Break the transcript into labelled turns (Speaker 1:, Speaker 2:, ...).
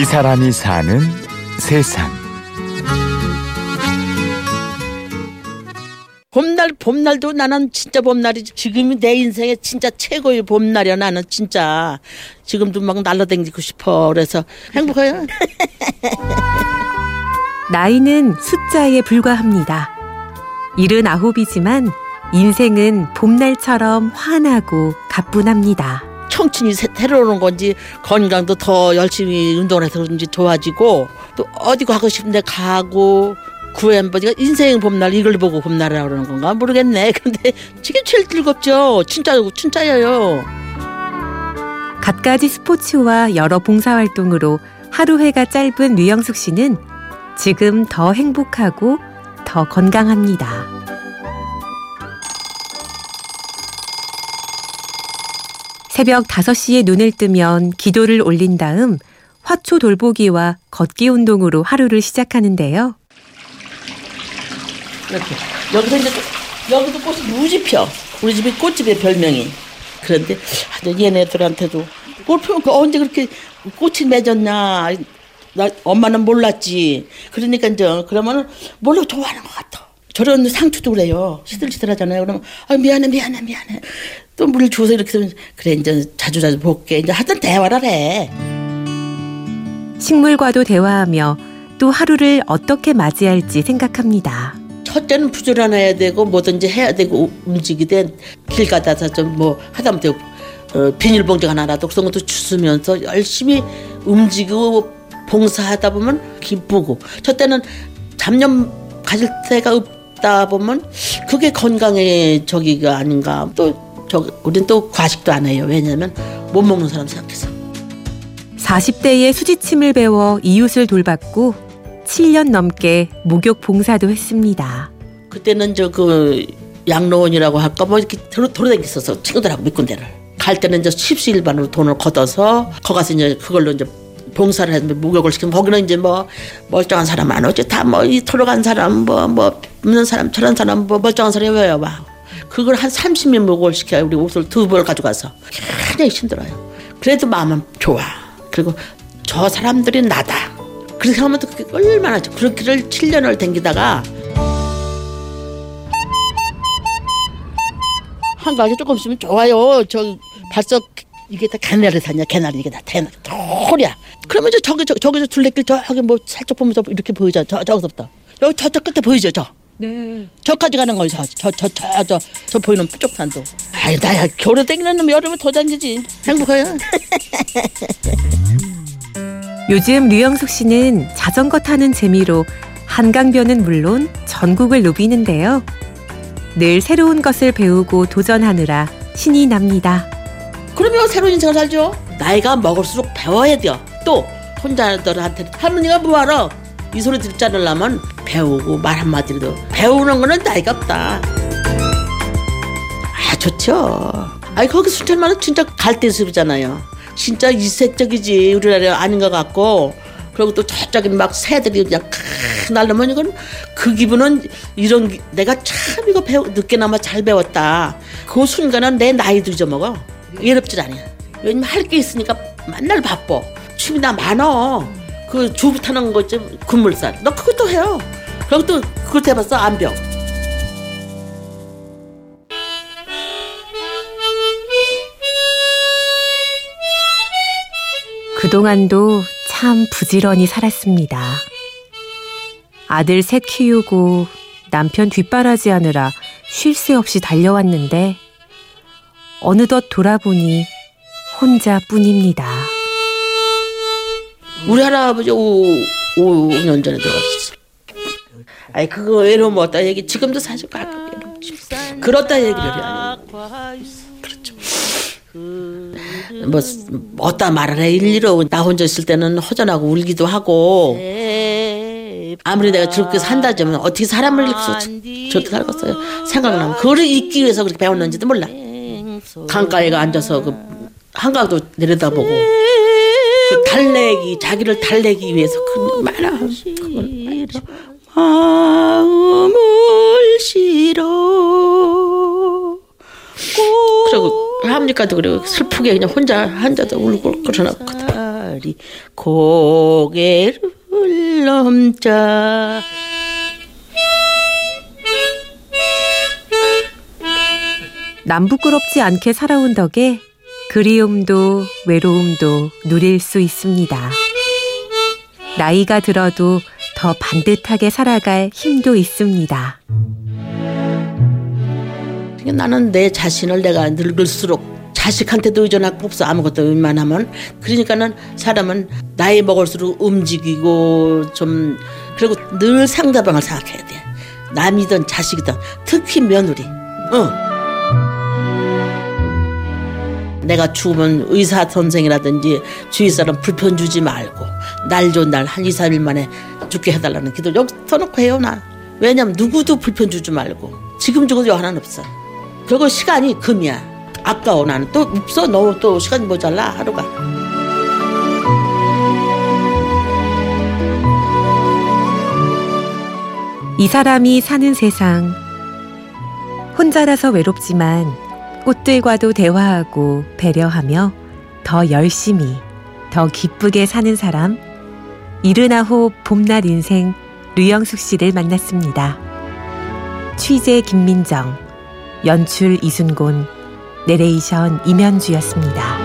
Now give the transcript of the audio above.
Speaker 1: 이 사람이 사는 세상.
Speaker 2: 봄날 봄날도 나는 진짜 봄날이지 지금이 내 인생의 진짜 최고의 봄날이야 나는 진짜 지금도 막 날라다니고 싶어 그래서 행복해요
Speaker 3: 나이는 숫자에 불과합니다. 일은 아홉이지만 인생은 봄날처럼 환하고 가뿐합니다.
Speaker 2: 청춘이 새- 새로 오는 건지 건강도 더 열심히 운동을 해서 그런지 좋아지고 또 어디 가고 싶은데 가고 구애한 번이가 인생 봄날 이걸 보고 봄날이라고 그러는 건가? 모르겠네. 근데 지금 제일 즐겁죠. 진짜 진짜예요.
Speaker 3: 갖가지 스포츠와 여러 봉사활동으로 하루 해가 짧은 류영숙 씨는 지금 더 행복하고 더 건강합니다. 새벽 5시에 눈을 뜨면 기도를 올린 다음 화초 돌보기와 걷기 운동으로 하루를 시작하는데요.
Speaker 2: 이렇게. 여기서 이제 또- 여기도 꽃이 무지 펴. 우리 집이 꽃집의 별명이. 그런데 얘네들한테도 꽃 피면 그 언제 그렇게 꽃이 맺었냐? 나 엄마는 몰랐지. 그러니까 이제 그러면은 몰라 좋아하는 것 같아. 저런 상추도 그래요. 시들시들하잖아요. 그러면 아 미안해 미안해 미안해 또물 주워서 이렇게 하면 그래 이제 자주 자주 볼게. 이제 하여튼 대화를 해.
Speaker 3: 식물과도 대화하며 또 하루를 어떻게 맞이할지 생각합니다.
Speaker 2: 첫째는 부지런해야 되고 뭐든지 해야 되고 움직이되 길 가다가 좀 뭐 하다못해 어, 비닐봉지 하나라도 그런 것도 주스면서 열심히 움직이고 봉사하다 보면 기쁘고. 첫째는 잡념 가질 때가 없다 보면 그게 건강의 저기가 아닌가. 또 저 우린 또 과식도 안 해요. 왜냐면 못 먹는 사람 생각해서.
Speaker 3: 40대에 수지침을 배워 이웃을 돌봤고 7년 넘게 목욕 봉사도 했습니다.
Speaker 2: 그때는 저 그 양로원이라고 할까 뭐 이렇게 도로, 돌아다녔었어 친구들하고 몇 군데를 갈 때는 이제 십시일반으로 돈을 걷어서 거 가서 이제 그걸로 이제 봉사를 해서 목욕을 시키면 거기는 이제 뭐 멀쩡한 사람 안 오지. 다 뭐이 돌아간 사람 뭐뭐 없는 사람 저런 사람 뭐 멀쩡한 사람이 왜요? 와 그걸 한 30명 목욕을 시켜요 우리 옷을 두 벌 가져가서 굉장히 힘들어요 그래도 마음은 좋아 그리고 저 사람들이 나다 그렇게 하면 또 그게 얼마나 좋- 그렇게를 7년을 댕기다가 한가하게 조금 있으면 좋아요. 저 벌써 이게 다 개나리 산이야 개나리 이게 다 개나리 돌이야. 그러면 이제 저기 저, 저기서 둘레길 저기 뭐 살짝 보면서 이렇게 보이죠. 저 저기서부터 여기 저쪽 끝에 보이죠. 저. 네. 저까지 가는 거죠. 저저 저 저 저 보이는 푸쪽산도. 아이 나야 겨울에 땡기는 놈 여름에 더 다니지. 행복해요.
Speaker 3: 요즘 류영숙 씨는 자전거 타는 재미로 한강변은 물론 전국을 누비는데요. 늘 새로운 것을 배우고 도전하느라 신이 납니다.
Speaker 2: 그러면 새로운 인생을 살죠. 나이가 먹을수록 배워야 돼요. 또 혼자들한테 할머니가 뭐하러 이 소리 듣지 않으려면 배우고 말 한마디라도 배우는 거는 나이가 없다. 아 좋죠. 아니 거기 순천만은 진짜 갈대숲이잖아요. 진짜 이색적이지 우리나라 아닌 것 같고 그리고 또 저쪽에 막 새들이 그냥 크 날르면 이건 그 기분은 이런 기- 내가 참 이거 배우 늦게나마 잘 배웠다. 그 순간은 내 나이도 잊어먹어. 외롭질 않아. 왜냐면 할 게 있으니까 맨날 바빠. 취미나 많어. 그 주부 타는 거좀 군물살. 너 그것도 해요. 그리고 또 그것도 해봤어 암벽.
Speaker 3: 그동안도 참 부지런히 살았습니다. 아들 셋 키우고 남편 뒷바라지 하느라 쉴 새 없이 달려왔는데 어느덧 돌아보니 혼자뿐입니다.
Speaker 2: 우리 할아버지 5, 5년 전에 들어갔어. 아이 그거 외로움 어따 얘기 지금도 사실 가끔 외롭지. 그렇다 얘기를 해요. 그렇죠. 뭐 어따 말을 해 일리로 나 혼자 있을 때는 허전하고 울기도 하고 아무리 내가 저렇게 산다지만 어떻게 사람을 이렇게 저렇게 살겠어요 생각나면 그거를 잊기 위해서 그렇게 배웠는지도 몰라 강가에 앉아서 그 한강도 내려다보고 그 달래기 자기를 달래기 위해서 그 많아 그걸 마음을 실어. 그리고 할아버지까지 그래 슬프게 그냥 혼자 앉아서 울고 그러나 고개를 넘자.
Speaker 3: 남부끄럽지 않게 살아온 덕에 그리움도 외로움도 누릴 수 있습니다. 나이가 들어도 더 반듯하게 살아갈 힘도 있습니다.
Speaker 2: 그러니까 나는 내 자신을 내가 늙을수록 자식한테도 의존할 거 없어 아무것도 웬만하면 그러니까는 사람은 나이 먹을수록 움직이고 좀 그리고 늘 상대방을 생각해야 돼 남이든 자식이든 특히 며느리 어. 내가 죽으면 의사 선생이라든지 주위 사람 불편 주지 말고 날 좋은 날 한 2, 3일 만에 죽게 해달라는 기도 여기 터놓고 해요 나. 왜냐면 누구도 불편 주지 말고. 지금 죽어도 하나는 없어. 그리고 시간이 금이야. 아까워 나는. 또 없어. 너 또 시간이 모자라 하루가.
Speaker 3: 이 사람이 사는 세상. 혼자라서 외롭지만 꽃들과도 대화하고 배려하며 더 열심히, 더 기쁘게 사는 사람. 이른아홉 봄날 인생 류영숙 씨를 만났습니다. 취재 김민정, 연출 이순곤, 내레이션 임현주였습니다.